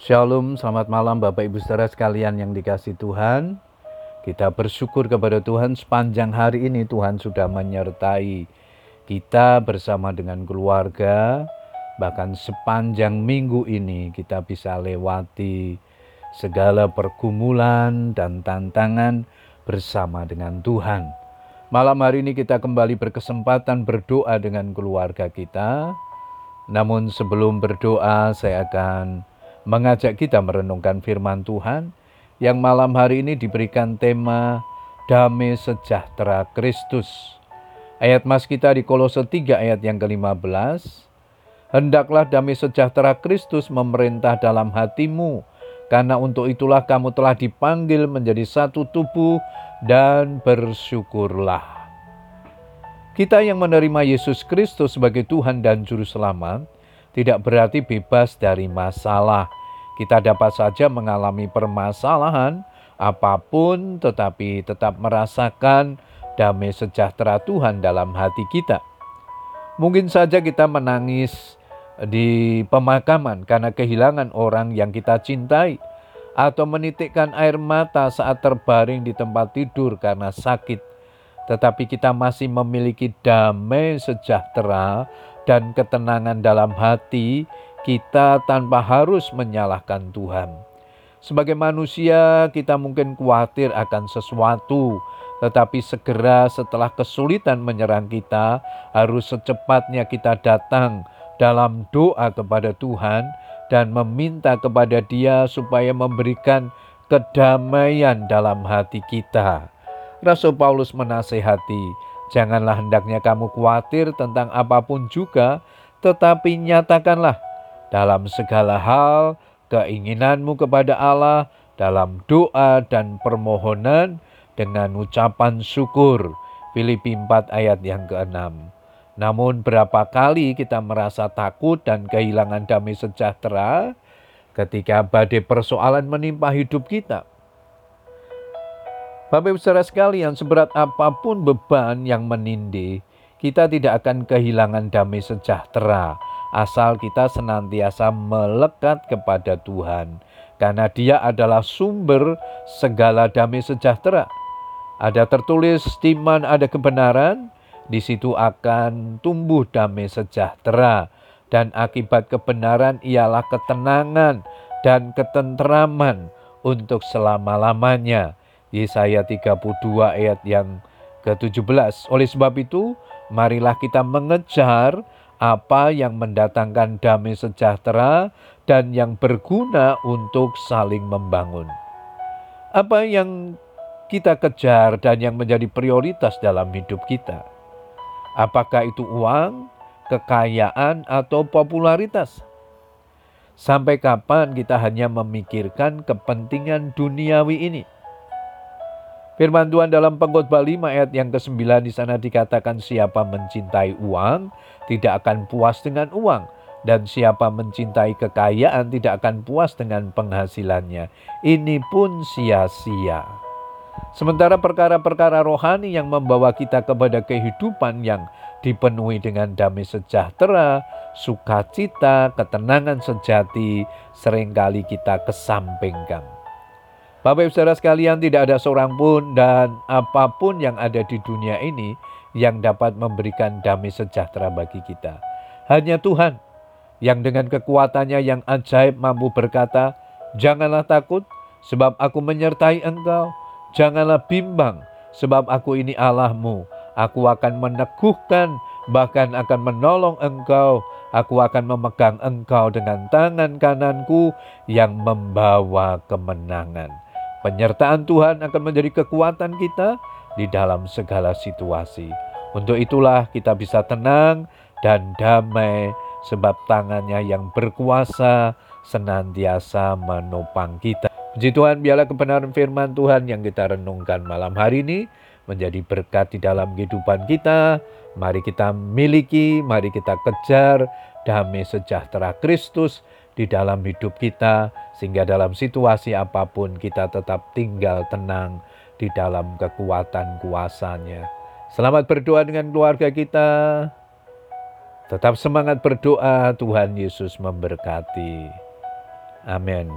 Shalom, selamat malam Bapak Ibu Saudara sekalian yang dikasih Tuhan. Kita bersyukur kepada Tuhan sepanjang hari ini Tuhan sudah menyertai kita bersama dengan keluarga. Bahkan sepanjang minggu ini kita bisa lewati segala pergumulan dan tantangan bersama dengan Tuhan. Malam hari ini kita kembali berkesempatan berdoa dengan keluarga kita. Namun sebelum berdoa saya akan mengajak kita merenungkan firman Tuhan yang malam hari ini diberikan tema Damai Sejahtera Kristus. Ayat mas kita di Kolose 3 ayat yang ke-15. Hendaklah damai sejahtera Kristus memerintah dalam hatimu, karena untuk itulah kamu telah dipanggil menjadi satu tubuh dan bersyukurlah. Kita yang menerima Yesus Kristus sebagai Tuhan dan Juru Selamat tidak berarti bebas dari masalah kita dapat saja mengalami permasalahan apa pun, tetapi tetap merasakan damai sejahtera Tuhan dalam hati kita. Mungkin saja kita menangis di pemakaman karena kehilangan orang yang kita cintai, atau menitikkan air mata saat terbaring di tempat tidur karena sakit, tetapi kita masih memiliki damai sejahtera dan ketenangan dalam hati kita tanpa harus menyalahkan Tuhan. Sebagai manusia, kita mungkin khawatir akan sesuatu, tetapi segera setelah kesulitan menyerang kita, harus secepatnya kita datang dalam doa kepada Tuhan dan meminta kepada Dia supaya memberikan kedamaian dalam hati kita. Rasul Paulus menasehati, janganlah hendaknya kamu khawatir tentang apa pun juga, tetapi nyatakanlah dalam segala hal keinginanmu kepada Allah dalam doa dan permohonan dengan ucapan syukur. Filipi 4 ayat yang ke-6. Namun berapa kali kita merasa takut dan kehilangan damai sejahtera ketika badai persoalan menimpa hidup kita. Bapak Ibu saudara sekalian, seberat apa pun beban yang menindih, kita tidak akan kehilangan damai sejahtera asal kita senantiasa melekat kepada Tuhan, karena Dia adalah sumber segala damai sejahtera. Ada tertulis, di mana ada kebenaran, di situ akan tumbuh damai sejahtera, dan akibat kebenaran ialah ketenangan dan ketenteraman untuk selama-lamanya. Yesaya 32 ayat yang ke-17. Oleh sebab itu, marilah kita mengejar apa yang mendatangkan damai sejahtera dan yang berguna untuk saling membangun. Apa yang kita kejar dan yang menjadi prioritas dalam hidup kita? Apakah itu uang, kekayaan, atau popularitas? Sampai kapan kita hanya memikirkan kepentingan duniawi ini? Firman Tuhan dalam pengkhotbah 5 ayat yang ke-9 di sana dikatakan siapa mencintai uang tidak akan puas dengan uang dan siapa mencintai kekayaan tidak akan puas dengan penghasilannya. Ini pun sia-sia. Sementara perkara-perkara rohani yang membawa kita kepada kehidupan yang dipenuhi dengan damai sejahtera, sukacita, ketenangan sejati, sering kali kita kesampingkan. Bapak Ibu Saudara sekalian tidak ada seorang pun dan apa pun yang ada di dunia ini yang dapat memberikan damai sejahtera bagi kita. Hanya Tuhan yang dengan kekuatannya yang ajaib mampu berkata, Janganlah takut sebab aku menyertai engkau. Janganlah bimbang sebab aku ini Allahmu. Aku akan meneguhkan bahkan akan menolong engkau. Aku akan memegang engkau dengan tangan kananku yang membawa kemenangan. Penyertaan Tuhan akan menjadi kekuatan kita di dalam segala situasi. Untuk itulah kita bisa tenang dan damai sebab tangannya yang berkuasa senantiasa menopang kita. Puji Tuhan, biarlah kebenaran firman Tuhan yang kita renungkan malam hari ini menjadi berkat di dalam kehidupan kita. Mari kita miliki, mari kita kejar damai sejahtera Kristus di dalam hidup kita, sehingga dalam situasi apa pun kita tetap tinggal tenang di dalam kekuatan kuasanya. Selamat berdoa dengan keluarga kita. Tetap semangat berdoa, Tuhan Yesus memberkati. Amin.